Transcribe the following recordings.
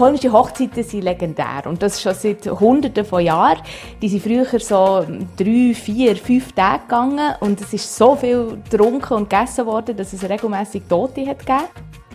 Polnische Hochzeiten sind legendär und das schon seit Hunderten von Jahren. Die sind früher so drei, vier, fünf Tage gegangen und es ist so viel getrunken und gegessen worden, dass es regelmäßig Tote hat gegeben.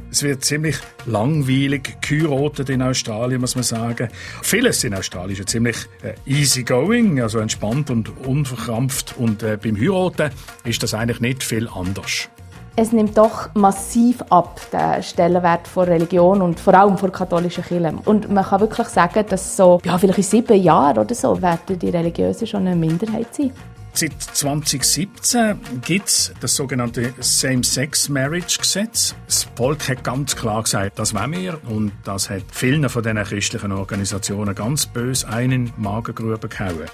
Es wird ziemlich langweilig geheiratet in Australien, muss man sagen. Vieles in Australien ist ziemlich äh, easy going, also entspannt und unverkrampft. Und äh, beim Heiraten ist das eigentlich nicht viel anders. Es nimmt doch massiv ab, der Stellenwert von Religion und vor allem von katholischen Kirche. Und man kann wirklich sagen, dass so, ja, vielleicht in sieben Jahren oder so werden die Religiösen schon eine Minderheit sein. Seit 2017 gibt es das sogenannte Same-Sex-Marriage-Gesetz. Das Volk hat ganz klar gesagt, das wollen wir. Und das hat vielen von diesen christlichen Organisationen ganz böse einen Magengrube gehauen.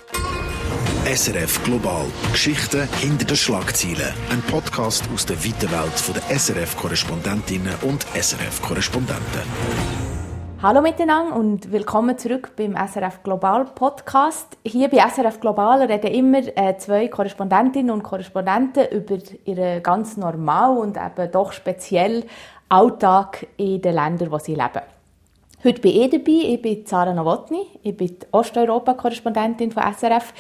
SRF Global. Geschichten hinter den Schlagzeilen. Ein Podcast aus der weiten Welt der SRF-Korrespondentinnen und SRF-Korrespondenten. Hallo miteinander und willkommen zurück beim SRF Global Podcast. Hier bei SRF Global reden immer äh, zwei Korrespondentinnen und Korrespondenten über ihren ganz normal und eben doch speziell Alltag in den Ländern, wo sie leben. Heute bin ich dabei, ich bin Zara Nowotny, ich bin Osteuropa-Korrespondentin von SRF.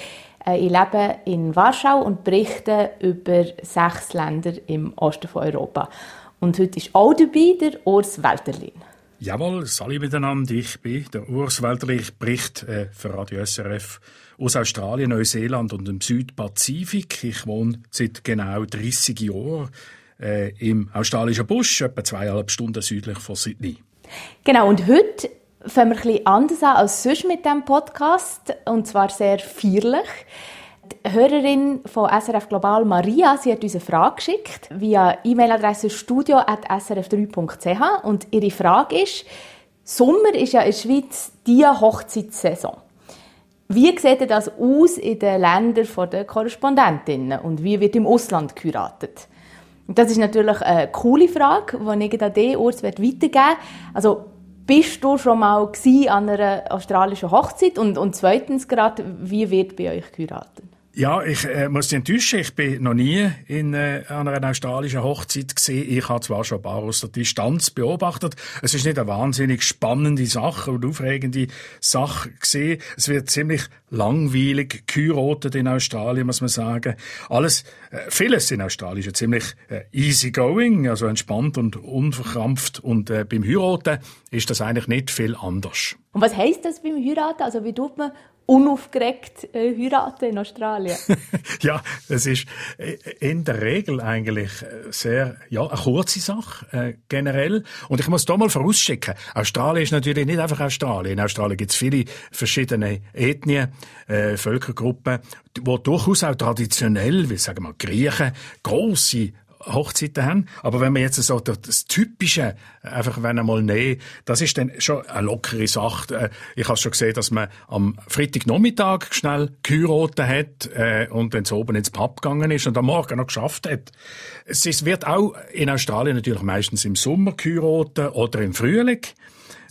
Äh, ich lebe in Warschau und berichte über sechs Länder im Osten von Europa. Und heute ist auch dabei der Urs Welterlin. Jawohl, Sali miteinander. Ich bin der Urs Welterlin. Ich berichte äh, für Radio SRF aus Australien, Neuseeland und dem Südpazifik. Ich wohne seit genau 30 Jahren äh, im australischen Busch, etwa zweieinhalb Stunden südlich von Sydney. Genau, und heute fangen wir bisschen anders an als sonst mit diesem Podcast, und zwar sehr feierlich. Die Hörerin von SRF Global, Maria, sie hat uns eine Frage geschickt via E-Mail-Adresse studio.srf3.ch und ihre Frage ist, Sommer ist ja in der Schweiz die Hochzeitssaison. Wie sieht das aus in den Ländern der Korrespondentinnen und wie wird im Ausland geheiratet? Das ist natürlich eine coole Frage, die ich an dich, Urs, weitergeben Also, bist du schon mal an einer australischen Hochzeit? Und, und zweitens gerade, wie wird bei euch geheiratet? Ja, ich äh, muss dich enttäuschen. Ich bin noch nie in äh, einer australischen Hochzeit gesehen. Ich habe zwar schon ein paar aus der Distanz beobachtet. Es ist nicht eine wahnsinnig spannende Sache und aufregende Sache gesehen. Es wird ziemlich langweilig geheiratet in Australien, muss man sagen. Alles, äh, vieles in Australien ist ziemlich äh, easy also entspannt und unverkrampft. Und äh, beim Heiraten ist das eigentlich nicht viel anders. Und was heißt das beim Heiraten? Also wie tut man unaufgeregt äh, heiraten in Australien? ja, es ist äh, in der Regel eigentlich äh, sehr, ja, eine kurze Sache, äh, generell. Und ich muss da mal vorausschicken, Australien ist natürlich nicht einfach Australien. In Australien gibt es viele verschiedene Ethnien, äh, Völkergruppen, wo durchaus auch traditionell, wie sagen wir, Griechen, große Hochzeiten haben. Aber wenn wir jetzt so das Typische einfach wenn einmal nehmen, das ist dann schon eine lockere Sache. Äh, ich habe schon gesehen, dass man am Freitagnachmittag schnell geheiratet hat äh, und dann so oben ins Pub gegangen ist und am Morgen noch geschafft hat. Es wird auch in Australien natürlich meistens im Sommer geheiratet oder im Frühling.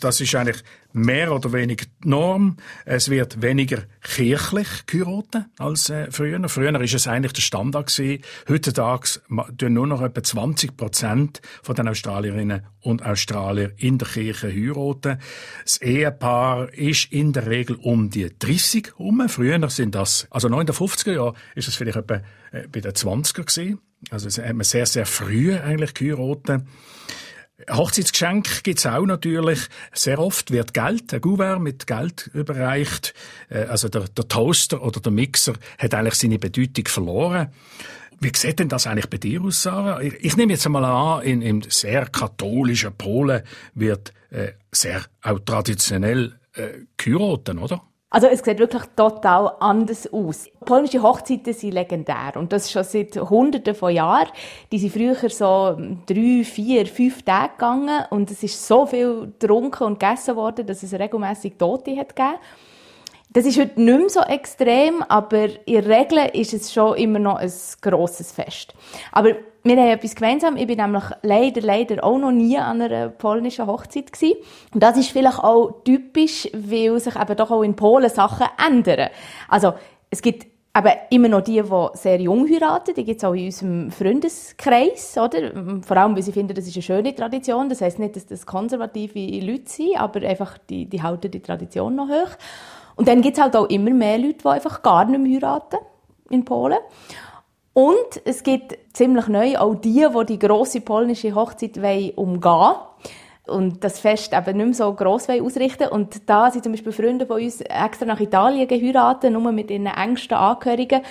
Das ist eigentlich mehr oder weniger die Norm. Es wird weniger kirchlich geheiratet als äh, früher. Früher ist es eigentlich der Standard gewesen. Heutzutage tun nur noch etwa 20 Prozent von den Australierinnen und Australier in der Kirche heiraten. Das Ehepaar ist in der Regel um die 30 herum. Früher sind das, also noch in den 50er Jahren ist es vielleicht etwa äh, bei den 20er gewesen. Also es hat man sehr, sehr früh eigentlich geheiratet. Hochzeitsgeschenk gibt's auch natürlich. Sehr oft wird Geld, ein Gouverne mit Geld überreicht. Äh, also der, der Toaster oder der Mixer hat eigentlich seine Bedeutung verloren. Wie sieht denn das eigentlich bei dir aus, Sarah? Ich, ich nehme jetzt einmal an, in, in sehr katholischen Polen wird äh, sehr auch traditionell äh, geheiratet, oder? Also es sieht wirklich total anders aus. Polnische Hochzeiten sind legendär und das schon seit Hunderten von Jahren. Die sind früher so drei, vier, fünf Tage gegangen und es ist so viel getrunken und gegessen worden, dass es regelmäßig Tote hat gegeben. Das ist heute nicht mehr so extrem, aber in der Regel ist es schon immer noch ein grosses Fest. Aber wir haben etwas gemeinsam. Ich bin nämlich leider, leider auch noch nie an einer polnischen Hochzeit gewesen. Und das ist vielleicht auch typisch, weil sich eben doch auch in Polen Sachen ändern. Also, es gibt aber immer noch die, die sehr jung heiraten, die gibt es auch in unserem Freundeskreis, oder? Vor allem, weil sie finden, das ist eine schöne Tradition. Das heißt nicht, dass das konservative Leute sind, aber einfach, die, die halten die Tradition noch hoch. Und dann gibt es halt auch immer mehr Leute, die einfach gar nicht mehr heiraten in Polen. Und es gibt ziemlich neu auch die, die die grosse polnische Hochzeit umgehen wollen und das Fest eben nicht mehr so gross ausrichten Und da sind zum Beispiel Freunde von uns extra nach Italien geheiratet, nur mit ihren engsten Angehörigen.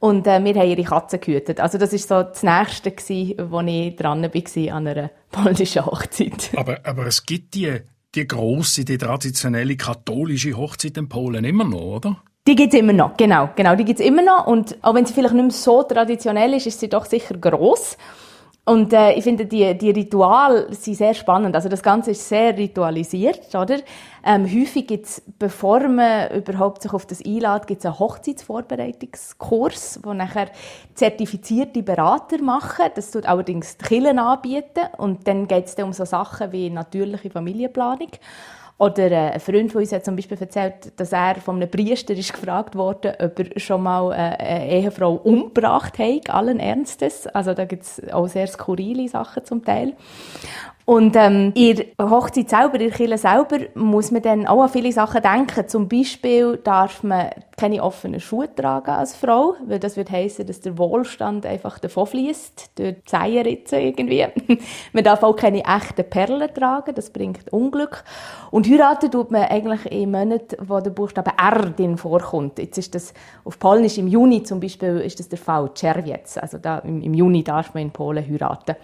Und äh, wir haben ihre Katzen gehütet. Also das ist so das Nächste, gewesen, wo ich dran war an einer polnischen Hochzeit. Aber, aber es gibt die, die grosse, die traditionelle katholische Hochzeit in Polen immer noch, oder? Die gibt's immer noch, genau, genau, die gibt's immer noch. Und auch wenn sie vielleicht nicht mehr so traditionell ist, ist sie doch sicher gross. Und äh, ich finde, die, die Rituale sind sehr spannend. Also das Ganze ist sehr ritualisiert, oder? Ähm, häufig gibt's, bevor man überhaupt sich auf das einlädt, gibt's einen Hochzeitsvorbereitungskurs, wo nachher zertifizierte Berater machen. Das tut allerdings die Kirchen anbieten. Und dann geht's dann um so Sachen wie natürliche Familienplanung. Oder äh, ein Freund von uns hat zum Beispiel erzählt, dass er von einem Priester ist gefragt wurde, ob er schon mal äh, eine Ehefrau umgebracht hat, allen Ernstes. Also da gibt es auch sehr skurrile Sachen zum Teil. Und ähm, ihr Hochzeit selber, ihr Kirche selber, muss man dann auch an viele Sachen denken. Zum Beispiel darf man keine offenen Schuhe tragen als Frau, weil das würde heißen, dass der Wohlstand einfach davon fließt durch die Zehenritzen irgendwie. man darf auch keine echten Perlen tragen, das bringt Unglück. Und heiraten tut man eigentlich in Monaten, wo der Buchstabe R drin vorkommt. Jetzt ist das auf Polnisch im Juni zum Beispiel ist das der Fall Czerwiec. Also da im Juni darf man in Polen heiraten.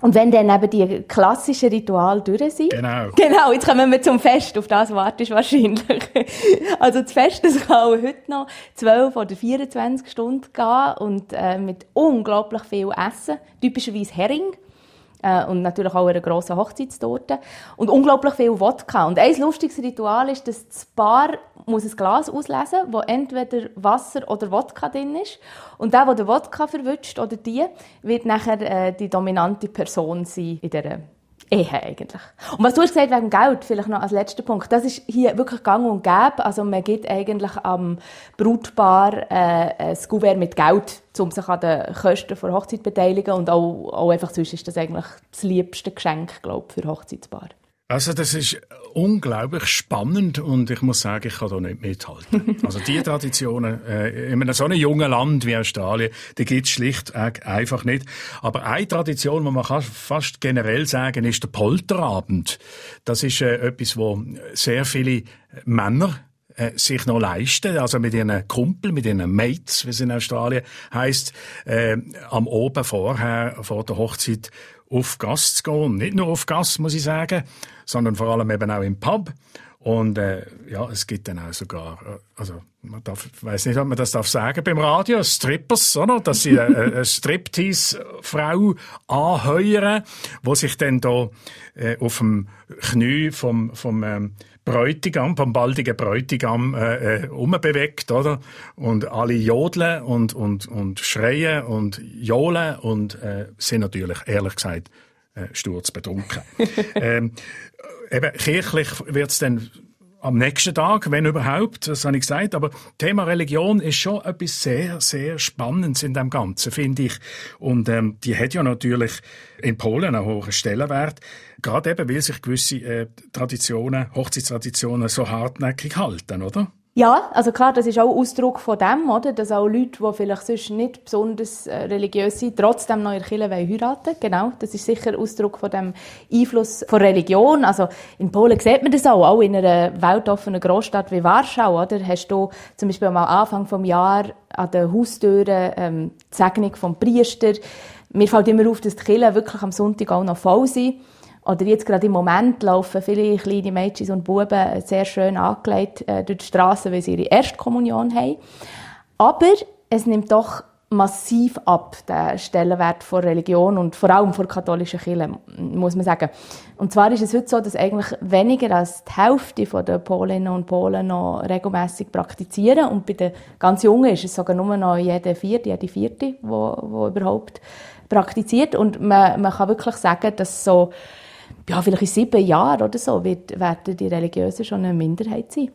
Und wenn dann eben die klassischen Rituale durch sind. Genau. Genau, jetzt kommen wir zum Fest. Auf das wartest du wahrscheinlich. Also das Fest, das kann auch heute noch 12 oder 24 Stunden gehen und äh, mit unglaublich viel Essen. Typischerweise Hering. Äh, und natürlich auch eine grosse Hochzeitstorte. Und unglaublich viel Wodka. Und ein lustiges Ritual ist, dass das Paar muss ein Glas auslesen, wo entweder Wasser oder Wodka drin ist. Und der, der den Wodka verwünscht, oder die, wird nachher äh, die dominante Person sein in dieser Ehe eigentlich. Und was du hast gesagt wegen Geld, vielleicht noch als letzter Punkt, das ist hier wirklich gang und gäbe. Also man gibt eigentlich am Brutpaar äh, ein Kuvert mit Geld, um sich an den Kosten der Hochzeit zu beteiligen und auch, auch einfach sonst ist das eigentlich das liebste Geschenk, glaube ich, für Hochzeitspaar. Also das ist unglaublich spannend und ich muss sagen, ich kann da nicht mithalten. Also die Traditionen äh, in einem so einem jungen Land wie Australien, die gibt es schlicht einfach nicht. Aber eine Tradition, die man kann fast generell sagen, ist der Polterabend. Das ist äh, etwas, wo sehr viele Männer äh, sich noch leisten, also mit ihren Kumpel, mit ihren Mates, wie es in Australien heißt, äh, am Oben vorher, vor der Hochzeit auf Gast zu gehen. Nicht nur auf Gast, muss ich sagen, sondern vor allem eben auch im Pub. Und äh, ja, es gibt dann auch sogar, äh, also man darf, ich weiß nicht, ob man das darf sagen beim Radio, Strippers, oder? Dass sie eine, eine Striptease-Frau anheuern, wo sich dann da äh, auf dem Knie vom, vom ähm, Bräutigam, vom baldigen Bräutigam äh, äh, umbewegt, oder? Und alle jodeln und, und, und schreien und johlen und äh, sind natürlich, ehrlich gesagt, äh, sturzbetrunken. ähm, eben, kirchlich wird's dann am nächsten Tag, wenn überhaupt, das habe ich gesagt. Aber Thema Religion ist schon etwas sehr, sehr Spannendes in dem Ganzen, finde ich. Und ähm, die hat ja natürlich in Polen einen hohen Stellenwert, gerade eben, weil sich gewisse äh, Traditionen, Hochzeitstraditionen so hartnäckig halten, oder? Ja, also klar, das ist auch Ausdruck von dem, oder? Dass auch Leute, die vielleicht sonst nicht besonders äh, religiös sind, trotzdem noch in Kirche heiraten Genau, das ist sicher Ausdruck von dem Einfluss von Religion. Also in Polen sieht man das auch, auch in einer weltoffenen Großstadt wie Warschau, oder? Hast du zum Beispiel am Anfang vom Jahr an den Haustüren ähm, die Segnung vom Priester. Mir fällt immer auf, dass die Kirchen wirklich am Sonntag auch noch voll sind. Oder jetzt gerade im Moment laufen viele kleine Mädchen und Buben sehr schön angelegt äh, durch die Straße, weil sie ihre Erstkommunion haben. Aber es nimmt doch massiv ab, der Stellenwert von Religion und vor allem von katholischen Kirche, muss man sagen. Und zwar ist es heute so, dass eigentlich weniger als die Hälfte der Polinnen und Polen noch regelmäßig praktizieren und bei den ganz Jungen ist es sogar nur noch jede vierte, jede vierte, wo überhaupt praktiziert und man, man kann wirklich sagen, dass so ja, vielleicht in sieben Jahren oder so wird, werden die Religiösen schon eine Minderheit sein.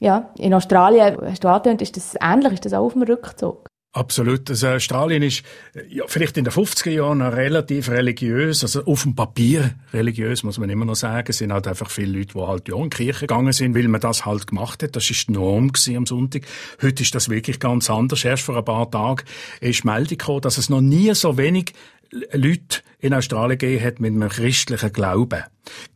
Ja, in Australien, hast du angetönt, ist das ähnlich, ist das auch auf dem Rückzug? Absolut. Also Australien ist ja, vielleicht in den 50er Jahren relativ religiös, also auf dem Papier religiös, muss man immer noch sagen. Es sind halt einfach viele Leute, die halt ja in die Kirche gegangen sind, weil man das halt gemacht hat. Das ist die Norm am Sonntag. Heute ist das wirklich ganz anders. Erst vor ein paar Tagen ist Meldung gekommen, dass es noch nie so wenig Leute in Australien gegeben hat mit einem christlichen Glauben.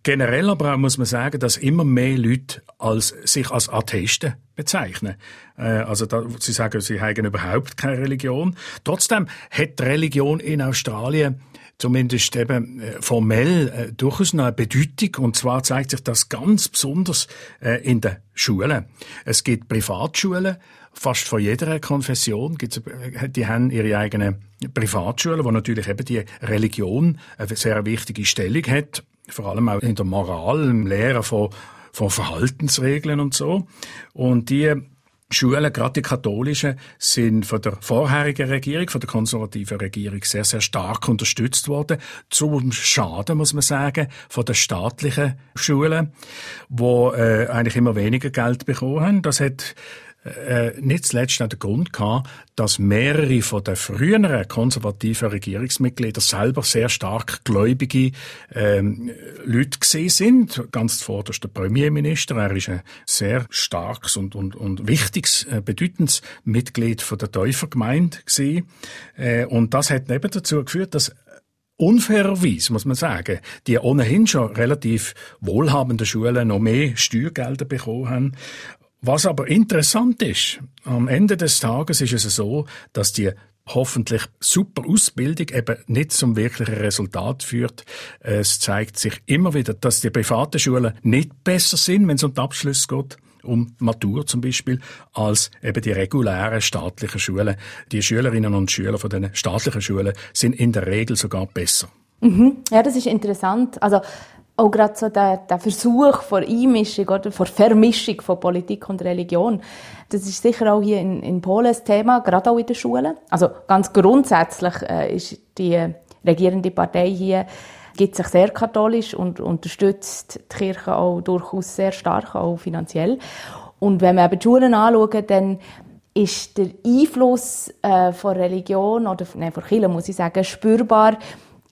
Generell aber muss man sagen, dass immer mehr Leute als, sich als Atheisten bezeichnen. Äh, also da, sie sagen, sie haben überhaupt keine Religion. Trotzdem hat die Religion in Australien zumindest eben äh, formell äh, durchaus eine Bedeutung. Und zwar zeigt sich das ganz besonders äh, in den Schulen. Es gibt Privatschulen, fast von jeder Konfession gibt's, die haben ihre eigenen Privatschulen, wo natürlich eben die Religion eine sehr wichtige Stellung hat, vor allem auch in der Moral, im Lehren von, von Verhaltensregeln und so. Und die Schulen, gerade die katholischen, sind von der vorherigen Regierung, von der konservativen Regierung sehr, sehr stark unterstützt worden. Zum Schaden, muss man sagen, von den staatlichen Schulen, wo äh, eigentlich immer weniger Geld bekommen haben. Das hat äh, nicht zuletzt auch der Grund gehabt, dass mehrere von den früheren konservativen Regierungsmitgliedern selber sehr stark gläubige ähm, Leute gesehen sind. Ganz zuvorderst der Premierminister. Er ist ein sehr starkes und, und, und wichtiges, äh, bedeutendes Mitglied von der Täufergemeinde gesehen. Äh, und das hat eben dazu geführt, dass unfairerweise, muss man sagen, die ohnehin schon relativ wohlhabenden Schulen noch mehr Steuergelder bekommen haben. Was aber interessant ist, am Ende des Tages ist es so, dass die hoffentlich super Ausbildung eben nicht zum wirklichen Resultat führt. Es zeigt sich immer wieder, dass die privaten Schulen nicht besser sind, wenn es um den Abschluss geht um Matur zum Beispiel, als eben die regulären staatlichen Schulen. Die Schülerinnen und Schüler von den staatlichen Schulen sind in der Regel sogar besser. Mhm. Ja, das ist interessant. Also auch gerade so der, der Versuch vor Einmischung oder vor Vermischung von Politik und Religion. Das ist sicher auch hier in, in Polen ein Thema, gerade auch in den Schulen. Also ganz grundsätzlich äh, ist die regierende Partei hier gibt sich sehr katholisch und unterstützt die Kirche auch durchaus sehr stark, auch finanziell. Und wenn wir eben die Schulen anschauen, dann ist der Einfluss äh, von Religion oder nein, von Kirche, muss ich sagen, spürbar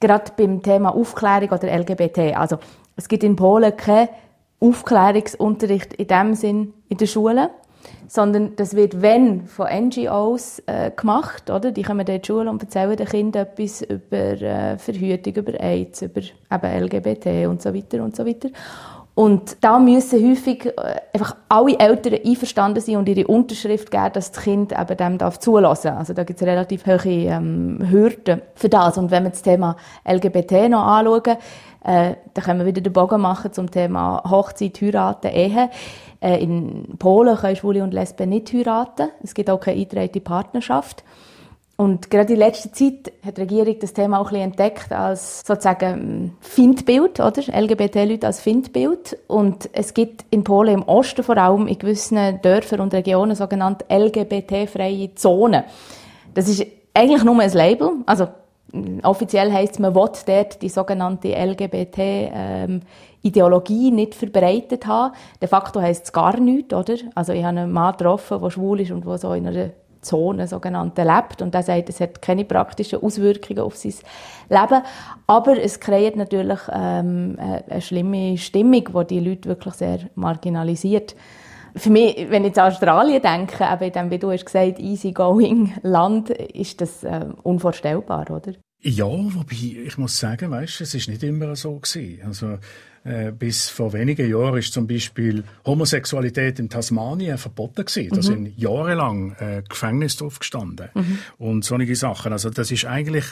gerade beim Thema Aufklärung oder LGBT. Also es gibt in Polen keinen Aufklärungsunterricht in dem Sinn in der Schule, sondern das wird wenn von NGOs äh, gemacht, oder? Die kommen in die Schule und erzählen den Kindern etwas über äh, Verhütung, über AIDS, über eben LGBT und so weiter und so weiter. Und da müssen häufig äh, einfach alle Eltern einverstanden sein und ihre Unterschrift geben, dass das Kind eben dem darf zulassen. Also da gibt es relativ hohe ähm, Hürden für das. Und wenn wir das Thema LGBT noch anschauen, äh, dann können wir wieder den Bogen machen zum Thema Hochzeit, Heiraten, Ehe. Äh, in Polen können Schwule und Lesben nicht heiraten. Es gibt auch keine eingetragene Partnerschaft. Und gerade in letzter Zeit hat die Regierung das Thema auch ein bisschen entdeckt als sozusagen Findbild, oder? LGBT-Leute als Findbild. Und es gibt in Polen im Osten vor allem in gewissen Dörfern und Regionen sogenannte LGBT-freie Zonen. Das ist eigentlich nur ein Label. Also, offiziell heißt es, man will dort die sogenannte LGBT-Ideologie ähm, nicht verbreitet haben. De facto heißt es gar nichts, oder? Also, ich habe einen Mann getroffen, der schwul ist und der so in einer Zone sogenannte lebt und er sagt, es hat keine praktischen Auswirkungen auf sein Leben, aber es kreiert natürlich ähm, eine schlimme Stimmung, die die Leute wirklich sehr marginalisiert. Für mich, wenn ich an Australien denke, eben in wie du hast gesagt, easygoing Land, ist das äh, unvorstellbar, oder? Ja, wobei ich muss sagen, weißt, es ist nicht immer so gewesen. Also bis vor wenigen Jahren ist zum Beispiel Homosexualität in Tasmanien verboten gewesen. Da mhm. sind jahrelang äh, Gefängnis drauf gestanden mhm. und solche Sachen. Also das ist eigentlich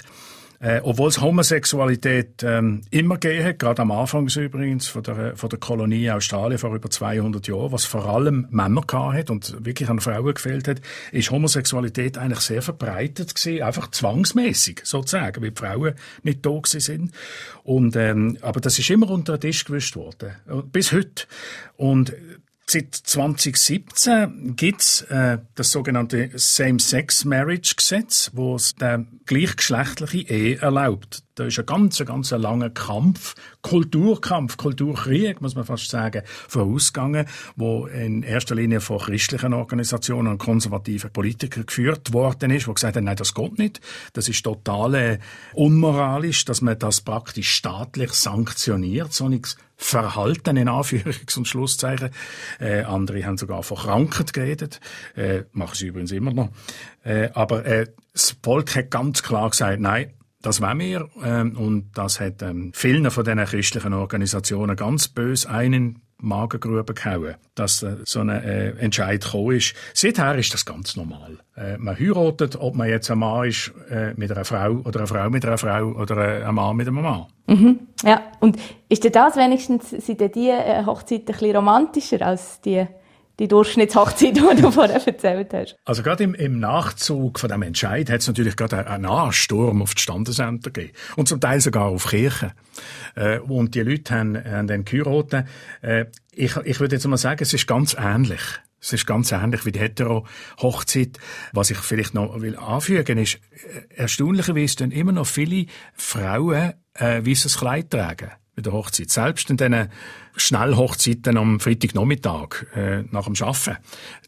äh, Obwohl es Homosexualität ähm, immer gegeben hat, gerade am Anfang übrigens von der, von der Kolonie Australien vor über 200 Jahren, was vor allem Männer hat und wirklich an Frauen gefehlt hat, ist Homosexualität eigentlich sehr verbreitet gewesen, einfach zwangsmäßig sozusagen, weil die Frauen nicht da sind. Und, ähm, aber das ist immer unter den Tisch gewischt worden, bis heute. Und Seit 2017 gibt's äh, das sogenannte Same-Sex-Marriage-Gesetz, wo es die gleichgeschlechtliche Ehe erlaubt. Da ist ein ganz, ganz langer Kampf, Kulturkampf, Kulturkrieg, muss man fast sagen, vorausgegangen, wo in erster Linie von christlichen Organisationen und konservativen Politikern geführt worden ist, wo gesagt haben, nein, das geht nicht. Das ist total äh, unmoralisch, dass man das praktisch staatlich sanktioniert, so nichts Verhalten in Anführungs- und Schlusszeichen. Äh, andere haben sogar von Krankheit geredet, äh, machen sie übrigens immer noch. Äh, aber äh, das Volk hat ganz klar gesagt, nein, das wollen wir. Ähm, und das hat ähm, vielen von diesen christlichen Organisationen ganz bös einen Magengrube gehauen, dass äh, so ein äh, Entscheid gekommen ist. Seither ist das ganz normal. Äh, man heiratet, ob man jetzt ein Mann ist äh, mit einer Frau oder eine Frau mit einer Frau oder äh, ein Mann mit einem Mann. Mhm. Ja, und ist denn das wenigstens, sind denn die äh, Hochzeiten ein bisschen romantischer als die die Durchschnittshochzeit, die du vorher erzählt hast. Also gerade im, im Nachzug von dem Entscheid hat es natürlich gerade einen Ansturm auf die Standesämter gegeben. Und zum Teil sogar auf Kirchen. Äh, und die Leute haben, haben dann geheiratet. Äh, ich, ich würde jetzt mal sagen, es ist ganz ähnlich. Es ist ganz ähnlich wie die Hetero-Hochzeit. Was ich vielleicht noch will anfügen ist, äh, erstaunlicherweise dann immer noch viele Frauen äh, weißes Kleid tragen bei der Hochzeit. Selbst in diesen Schnellhochzeiten am Freitagnachmittag äh, nach dem Arbeiten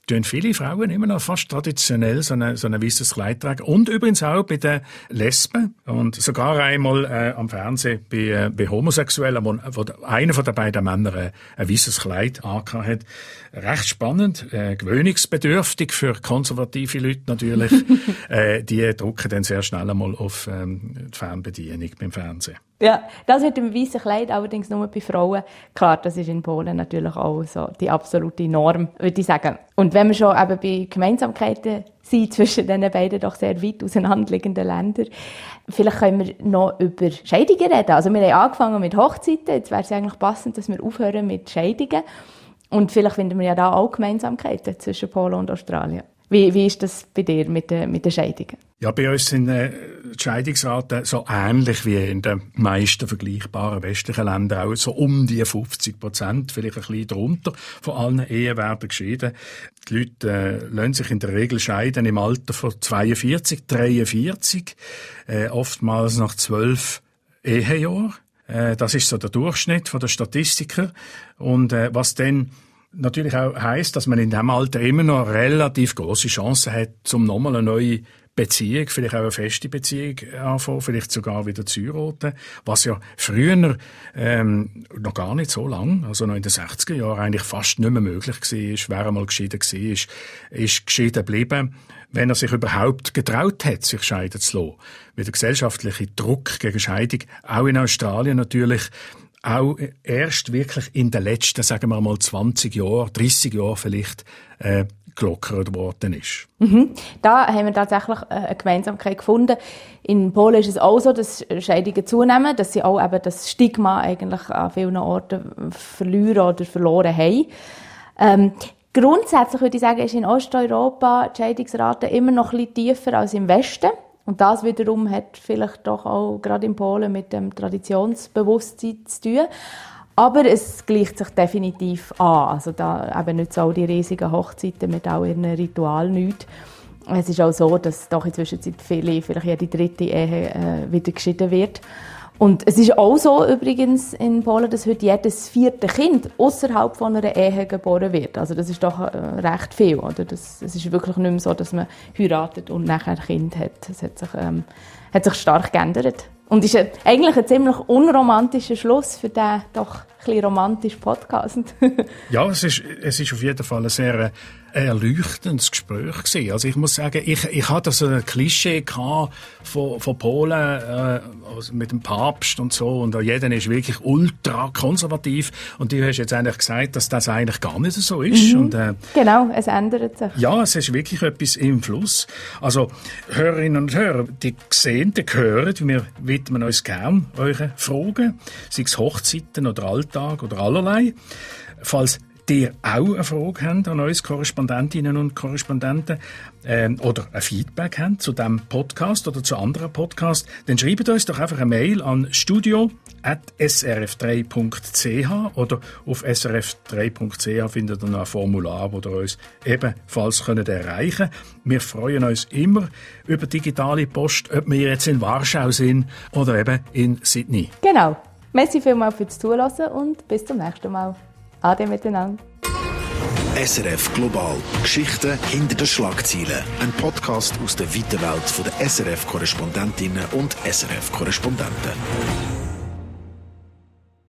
tun viele Frauen immer noch fast traditionell so ein so eine weißes Kleid tragen. Und übrigens auch bei den Lesben und sogar einmal äh, am Fernsehen bei, äh, bei Homosexuellen, wo, wo einer von den beiden Männern äh, ein weißes Kleid angehabt hat. Recht spannend, äh, gewöhnungsbedürftig für konservative Leute natürlich. äh, die drucken dann sehr schnell einmal auf ähm, die Fernbedienung beim Fernsehen. Ja, das mit dem weißen Kleid allerdings nur bei Frauen. Klar, das ist in Polen natürlich auch so die absolute Norm, würde ich sagen. Und wenn wir schon eben bei Gemeinsamkeiten sind zwischen diesen beiden doch sehr weit auseinanderliegenden Ländern, vielleicht können wir noch über Scheidungen reden. Also wir haben angefangen mit Hochzeiten, jetzt wäre es eigentlich passend, dass wir aufhören mit Scheidungen. Und vielleicht finden wir ja da auch Gemeinsamkeiten zwischen Polen und Australien. Wie, wie ist das bei dir mit den, mit den Scheidungen? Ja, bei uns sind äh, die Scheidungsraten so ähnlich wie in den meisten vergleichbaren westlichen Ländern, auch so um die 50 Prozent, vielleicht ein bisschen drunter von allen Ehen werden geschieden. Die Leute äh, lassen sich in der Regel scheiden im Alter von 42, 43, äh, oftmals nach zwölf Ehejahren. Äh, das ist so der Durchschnitt von der Statistiker. Und äh, was denn natürlich auch heißt, dass man in diesem Alter immer noch relativ große Chancen hat, zum nochmal eine neue Beziehung, vielleicht auch eine feste Beziehung anfangen, vielleicht sogar wieder zu heiraten, was ja früher ähm, noch gar nicht so lang, also noch in den 60er Jahren eigentlich fast nicht mehr möglich war. Wer einmal geschieden war, ist, ist geschieden geblieben, wenn er sich überhaupt getraut hat, sich scheiden zu lassen. Weil der gesellschaftliche Druck gegen Scheidung, auch in Australien natürlich, auch erst wirklich in den letzten, sagen wir mal, 20 Jahren, 30 Jahren vielleicht, äh, gelockert worden ist. Mhm. Da haben wir tatsächlich äh, eine Gemeinsamkeit gefunden. In Polen ist es auch so, dass Scheidungen zunehmen, dass sie auch eben das Stigma eigentlich an vielen Orten verlieren oder verloren haben. Ähm, grundsätzlich würde ich sagen, ist in Osteuropa die Scheidungsrate immer noch ein bisschen tiefer als im Westen. Und das wiederum hat vielleicht doch auch gerade in Polen mit dem Traditionsbewusstsein zu tun. Aber es gleicht sich definitiv an. Also da eben nicht so die riesigen Hochzeiten mit auch ihren Ritual nicht. Es ist auch so, dass doch in der Zwischenzeit viele, vielleicht jede dritte Ehe äh, wieder geschieden wird. Und es ist auch so übrigens in Polen, dass heute jedes vierte Kind außerhalb von einer Ehe geboren wird. Also das ist doch äh, recht viel. Oder? Das, es ist wirklich nicht mehr so, dass man heiratet und nachher ein Kind hat. Das hat sich, ähm, hat sich stark geändert. Und ist eigentlich ein ziemlich unromantischer Schluss für diesen doch ein bisschen romantischen Podcast. ja, es ist, es ist auf jeden Fall ein sehr erleuchtendes Gespräch gewesen. Also ich muss sagen, ich, ich hatte so ein Klischee von, von Polen äh, also mit dem Papst und so und jeder ist wirklich ultra konservativ und du hast jetzt eigentlich gesagt, dass das eigentlich gar nicht so ist. Mhm. Und, äh, genau, es ändert sich. Ja, es ist wirklich etwas im Fluss. Also Hörerinnen und Hörer, die sehen, die hören, wir widmen uns gern euren Fragen, sei es Hochzeiten oder Alltag oder allerlei. Falls ihr auch eine Frage habt an uns Korrespondentinnen und Korrespondenten ähm, oder ein Feedback habt zu diesem Podcast oder zu anderen Podcasts, dann schreibt uns doch einfach eine Mail an studio.srf3.ch oder auf srf3.ch findet ihr noch ein Formular, wo ihr uns ebenfalls könnt erreichen Wir freuen uns immer über digitale Post, ob wir jetzt in Warschau sind oder eben in Sydney. Genau. Merci vielmals fürs Zuhören und bis zum nächsten Mal. Ade miteinander. SRF Global. Geschichten hinter den Schlagzeilen. Ein Podcast aus der weiten Welt der SRF-Korrespondentinnen und SRF-Korrespondenten.